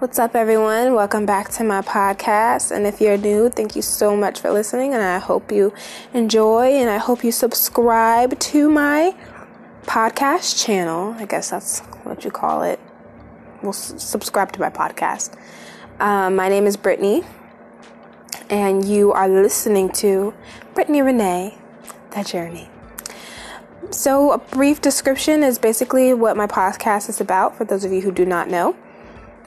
What's up, everyone? Welcome back to my podcast. And if you're new, thank you so much for listening. And I hope you enjoy and I hope you subscribe to my podcast channel. I guess that's what you call it. Well, subscribe to my podcast. Um, my name is Brittany, and you are listening to Brittany Renee, The Journey. So, a brief description is basically what my podcast is about for those of you who do not know.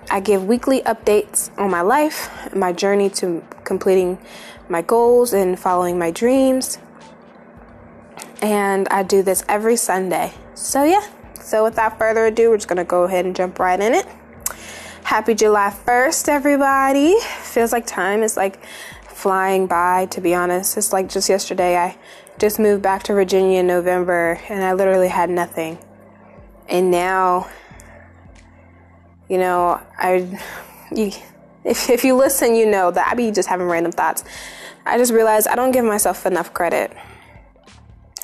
I give weekly updates on my life, my journey to completing my goals and following my dreams. And I do this every Sunday. So, yeah. So, without further ado, we're just to go ahead and jump right in it. Happy July 1st, everybody. Feels like time is like flying by, to be honest. It's like just yesterday, I just moved back to Virginia in November and I literally had nothing. And now you know, I, you, if, if you listen, you know that I be just having random thoughts. I just realized I don't give myself enough credit.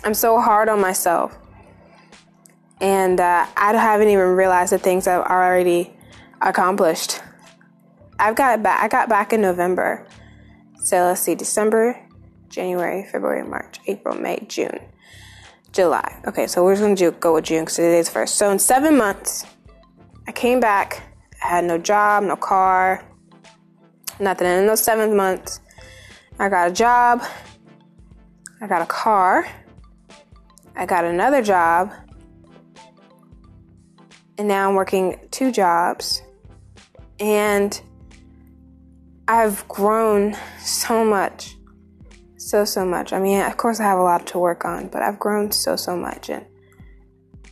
I'm so hard on myself. And uh, I haven't even realized the things I've already accomplished. I've got back. I got back in November. So let's see, December, January, February, March, April, May, June, July. Okay, so we're just gonna go with June because today's first. So in seven months, I came back, I had no job, no car, nothing. And in those seven months, I got a job, I got a car, I got another job, and now I'm working two jobs. And I've grown so much. So, so much. I mean, of course, I have a lot to work on, but I've grown so, so much. And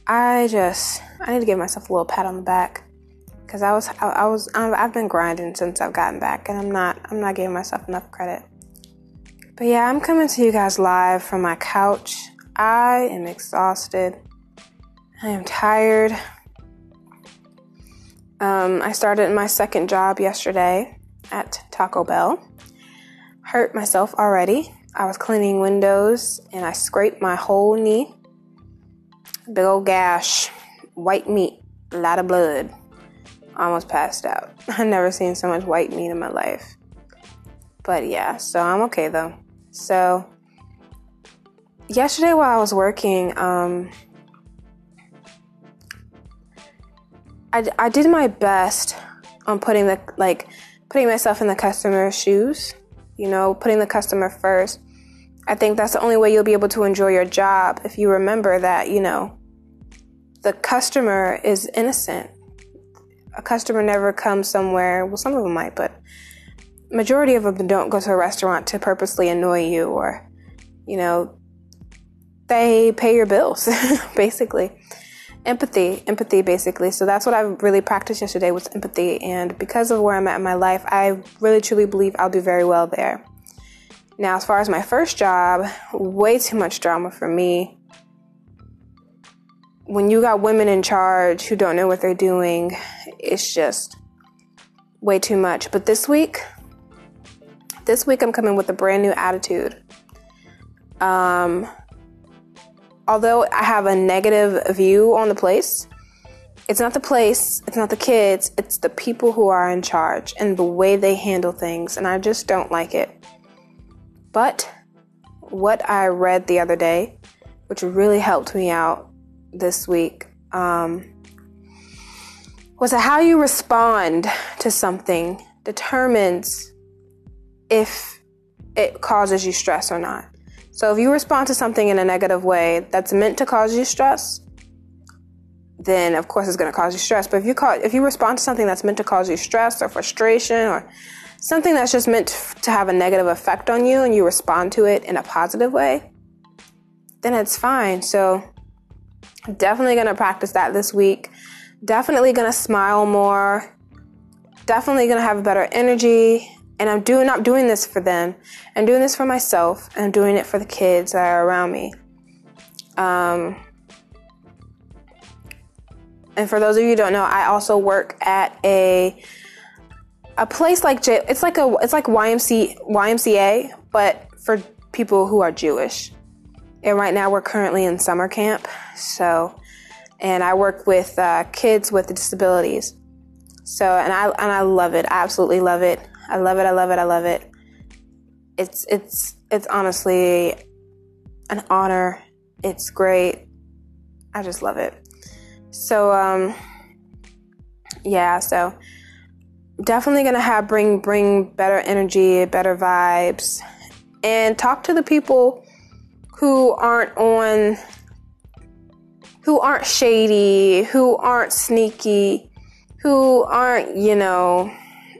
I just I need to give myself a little pat on the back because I was I, I was I've been grinding since I've gotten back and I'm not I'm not giving myself enough credit. But yeah, I'm coming to you guys live from my couch. I am exhausted. I am tired. Um, I started my second job yesterday at Taco Bell. Hurt myself already. I was cleaning windows and I scraped my whole knee big old gash, white meat, a lot of blood. Almost passed out. I've never seen so much white meat in my life. But yeah, so I'm okay though. So yesterday while I was working, um, I, I did my best on putting the like putting myself in the customer's shoes. You know, putting the customer first. I think that's the only way you'll be able to enjoy your job if you remember that, you know, the customer is innocent. A customer never comes somewhere, well, some of them might, but majority of them don't go to a restaurant to purposely annoy you or, you know, they pay your bills, basically. Empathy, empathy, basically. So that's what I really practiced yesterday was empathy. And because of where I'm at in my life, I really truly believe I'll do very well there. Now, as far as my first job, way too much drama for me. When you got women in charge who don't know what they're doing, it's just way too much. But this week, this week I'm coming with a brand new attitude. Um, although I have a negative view on the place, it's not the place, it's not the kids, it's the people who are in charge and the way they handle things. And I just don't like it. But what I read the other day, which really helped me out this week, um, was that how you respond to something determines if it causes you stress or not. So if you respond to something in a negative way that's meant to cause you stress, then of course it's going to cause you stress. But if you call, if you respond to something that's meant to cause you stress or frustration or something that's just meant to have a negative effect on you and you respond to it in a positive way, then it's fine. So, definitely going to practice that this week. Definitely going to smile more. Definitely going to have a better energy. And I'm doing not doing this for them. I'm doing this for myself and I'm doing it for the kids that are around me. Um, and for those of you who don't know, I also work at a a place like J, it's like a it's like YMC YMCA, but for people who are Jewish. And right now we're currently in summer camp, so and I work with uh, kids with disabilities. So, and I and I love it. I absolutely love it. I love it. I love it. I love it. It's it's it's honestly an honor. It's great. I just love it. So um yeah, so definitely gonna have bring bring better energy, better vibes, and talk to the people who aren't on who aren't shady, who aren't sneaky, who aren't, you know,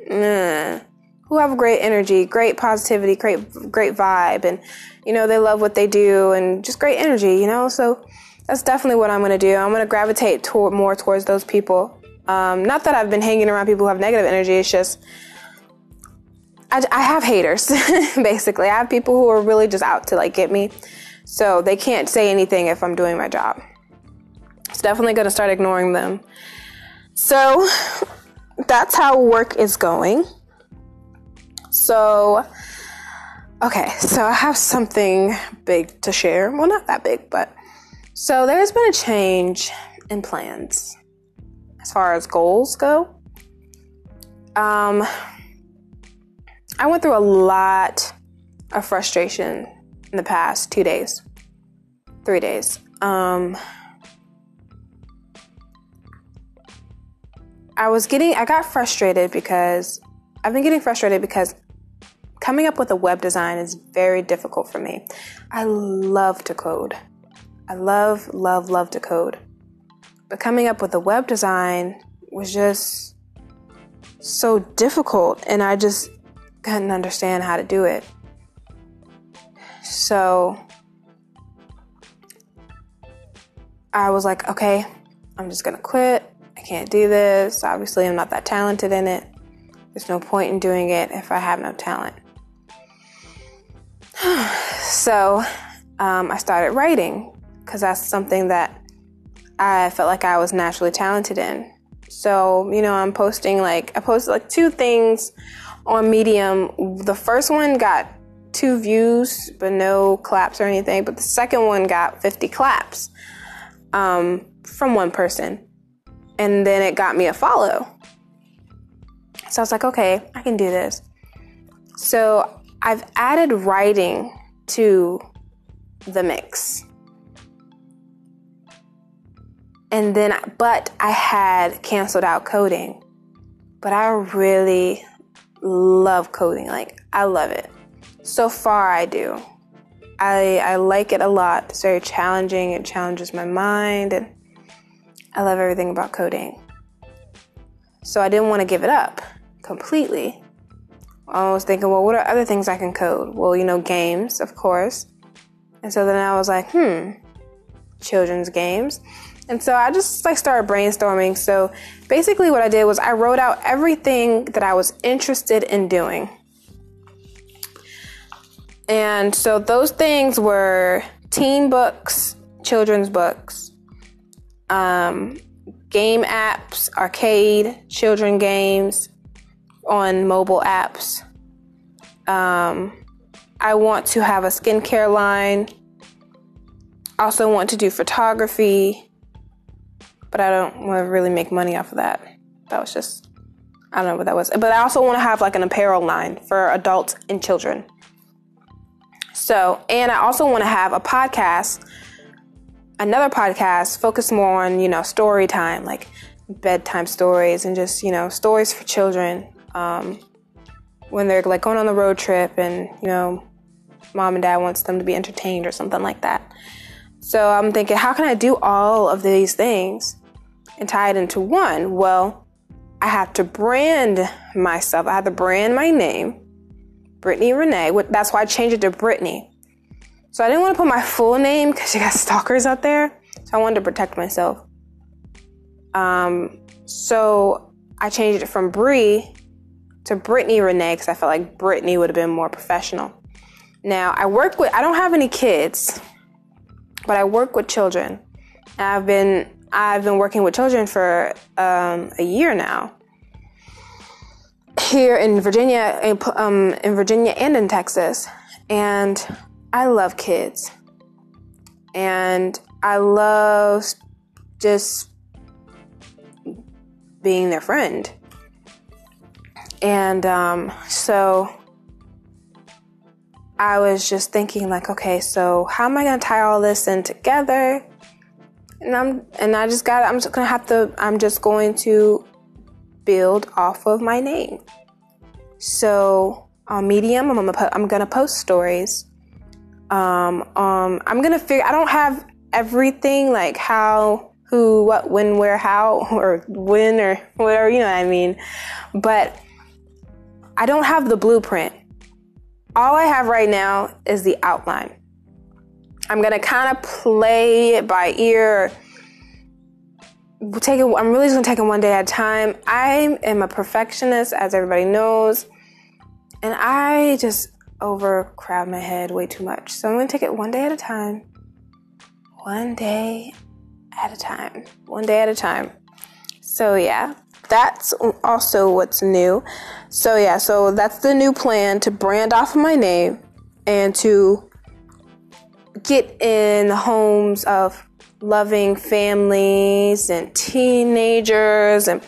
who have great energy, great positivity, great great vibe and you know, they love what they do and just great energy, you know? So that's definitely what I'm going to do. I'm going to gravitate toward more towards those people. Um, not that I've been hanging around people who have negative energy. It's just I, I have haters, basically. I have people who are really just out to like get me. So they can't say anything if I'm doing my job. It's definitely going to start ignoring them. So that's how work is going. So Okay, so I have something big to share. Well, not that big, but so there's been a change in plans as far as goals go. Um, I went through a lot of frustration in the past two days, three days. Um, I was getting, I got frustrated because I've been getting frustrated because coming up with a web design is very difficult for me. I love to code. I love, love, love to code. But coming up with a web design was just so difficult, and I just couldn't understand how to do it. So I was like, okay, I'm just gonna quit. I can't do this. Obviously, I'm not that talented in it. There's no point in doing it if I have no talent. so um, I started writing because that's something that I felt like I was naturally talented in. So, you know, I'm posting like, I posted like two things on Medium. The first one got two views, but no claps or anything. But the second one got 50 claps um, from one person. And then it got me a follow. So I was like, okay, I can do this. So I've added writing to the mix. And then, but I had canceled out coding. But I really love coding. Like, I love it. So far, I do. I, I like it a lot. It's very challenging. It challenges my mind. And I love everything about coding. So I didn't want to give it up completely. I was thinking, well, what are other things I can code? Well, you know, games, of course. And so then I was like, hmm, children's games. And so I just like started brainstorming. So basically what I did was I wrote out everything that I was interested in doing. And so those things were teen books, children's books, um, game apps, arcade, children games, on mobile apps. Um, I want to have a skincare line. Also want to do photography, but I don't want to really make money off of that. That was just I don't know what that was. But I also want to have like an apparel line for adults and children. So, and I also want to have a podcast, another podcast focused more on, you know, story time, like bedtime stories and just, you know, stories for children um, when they're like going on the road trip and you know mom and dad wants them to be entertained or something like that so i'm thinking how can i do all of these things and tie it into one? Well i have to brand myself. I have to brand my name brittany renee that's why i changed it to brittany. So i didn't want to put my full name because you got stalkers out there. So i wanted to protect myself. Um, so i changed it from brie to Brittany Renee because I felt like Brittany would have been more professional. Now, I work with, I don't have any kids, but I work with children. I've been, I've been working with children for um, a year now. Here in Virginia, in, um, in Virginia and in Texas. And I love kids. And I love just being their friend And um, so I was just thinking, like, okay, so how am I to tie all this in together? And I'm, and I just got, I'm just to have to, I'm just going to build off of my name. So on Medium, I'm gonna, put, I'm gonna post stories. Um, um, I'm gonna figure. I don't have everything like how, who, what, when, where, how, or when, or whatever. You know what I mean? But I don't have the blueprint all I have right now is the outline. I'm gonna kind of play it by ear. Take it. I'm really just gonna take it one day at a time. I am a perfectionist, as everybody knows, and I just overcrowd my head way too much. So I'm gonna take it one day at a time. One day at a time. One day at a time. So yeah, that's also what's new. So yeah, so that's the new plan to brand off of my name and to get in the homes of loving families and teenagers and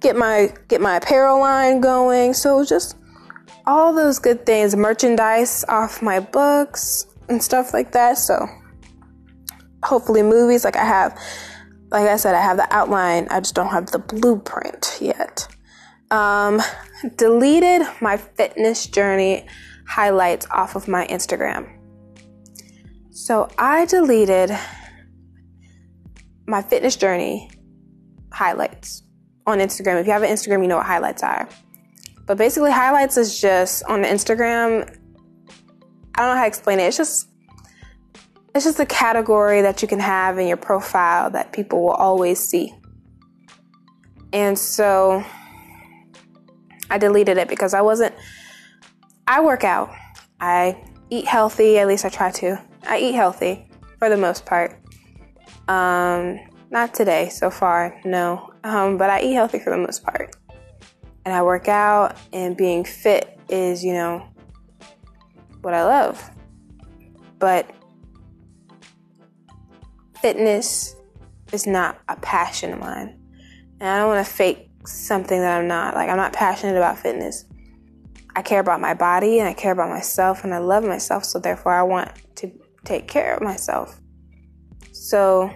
get my get my apparel line going. So just all those good things, merchandise off my books and stuff like that. So hopefully movies like I have like I said, I have the outline, I just don't have the blueprint yet. Um, deleted my fitness journey highlights off of my Instagram. So I deleted my fitness journey highlights on Instagram. If you have an Instagram, you know what highlights are. But basically, highlights is just on Instagram. I don't know how to explain it. It's just it's just a category that you can have in your profile that people will always see. And so I deleted it because I wasn't, I work out. I eat healthy, at least I try to. I eat healthy for the most part. Um, not today so far, no. Um, but I eat healthy for the most part. And I work out, and being fit is, you know, what I love. But fitness is not a passion of mine. And I don't want to fake something that I'm not. Like, I'm not passionate about fitness. I care about my body and I care about myself and I love myself. So, therefore, I want to take care of myself. So,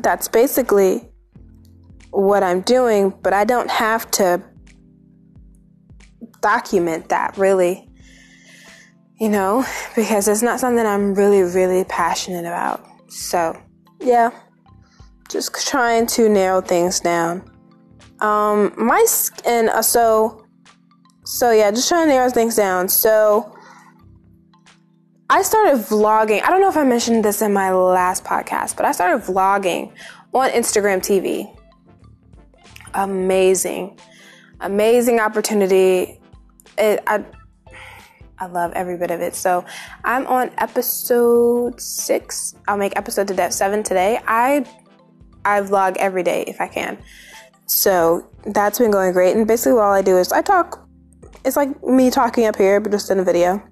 that's basically what I'm doing, but I don't have to document that really, you know, because it's not something I'm really, really passionate about. So, yeah, just trying to narrow things down. Um, my and uh, so, so yeah, just trying to narrow things down. So, I started vlogging. I don't know if I mentioned this in my last podcast, but I started vlogging on Instagram TV. Amazing, amazing opportunity. It, I I love every bit of it. So I'm on episode six. I'll make episode to seven today. I I vlog every day if I can. So that's been going great. And basically, all I do is I talk. It's like me talking up here, but just in a video.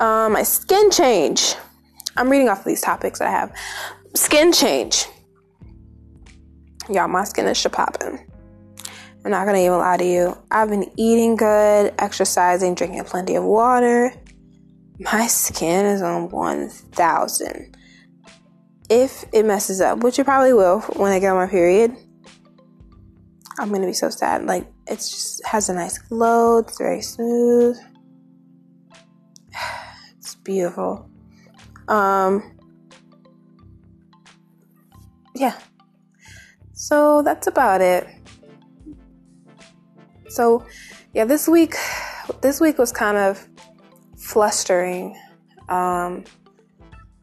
Um, my skin change. I'm reading off of these topics I have. Skin change. Y'all, my skin is shapopping. I'm not gonna even lie to you. I've been eating good, exercising, drinking plenty of water. My skin is on 1000. If it messes up, which it probably will when I get on my period, I'm gonna be so sad. Like, it just has a nice glow, it's very smooth. It's beautiful. Um, yeah. So that's about it. So, yeah, this week, this week was kind of flustering. Um,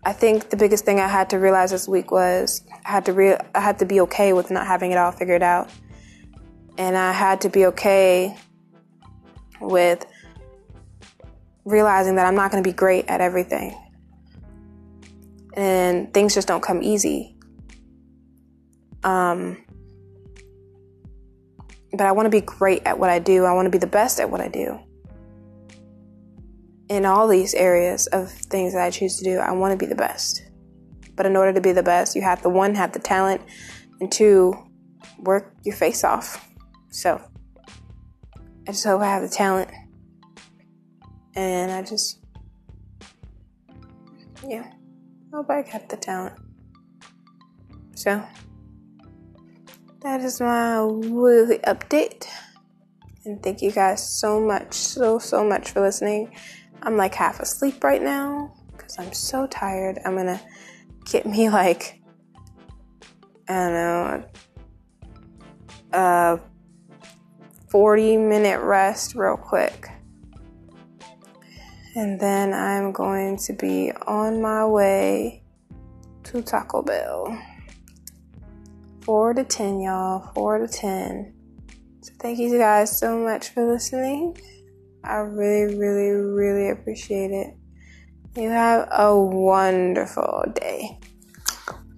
I think the biggest thing I had to realize this week was I had to re- I had to be okay with not having it all figured out, and I had to be okay with realizing that I'm not going to be great at everything, and things just don't come easy. Um, but I want to be great at what I do. I want to be the best at what I do. In all these areas of things that I choose to do, I want to be the best. But in order to be the best, you have to one, have the talent, and two, work your face off. So I just hope I have the talent. And I just, yeah, I hope I got the talent. So, that is my weekly update. And thank you guys so much, so, so much for listening. I'm like half asleep right now because I'm so tired. I'm gonna get me like, I don't know, a 40 minute rest real quick. And then I'm going to be on my way to Taco Bell. 4 to 10, y'all. 4 to 10. So thank you guys so much for listening. I really, really, really appreciate it. You have a wonderful day.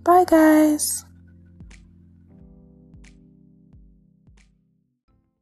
Bye, guys.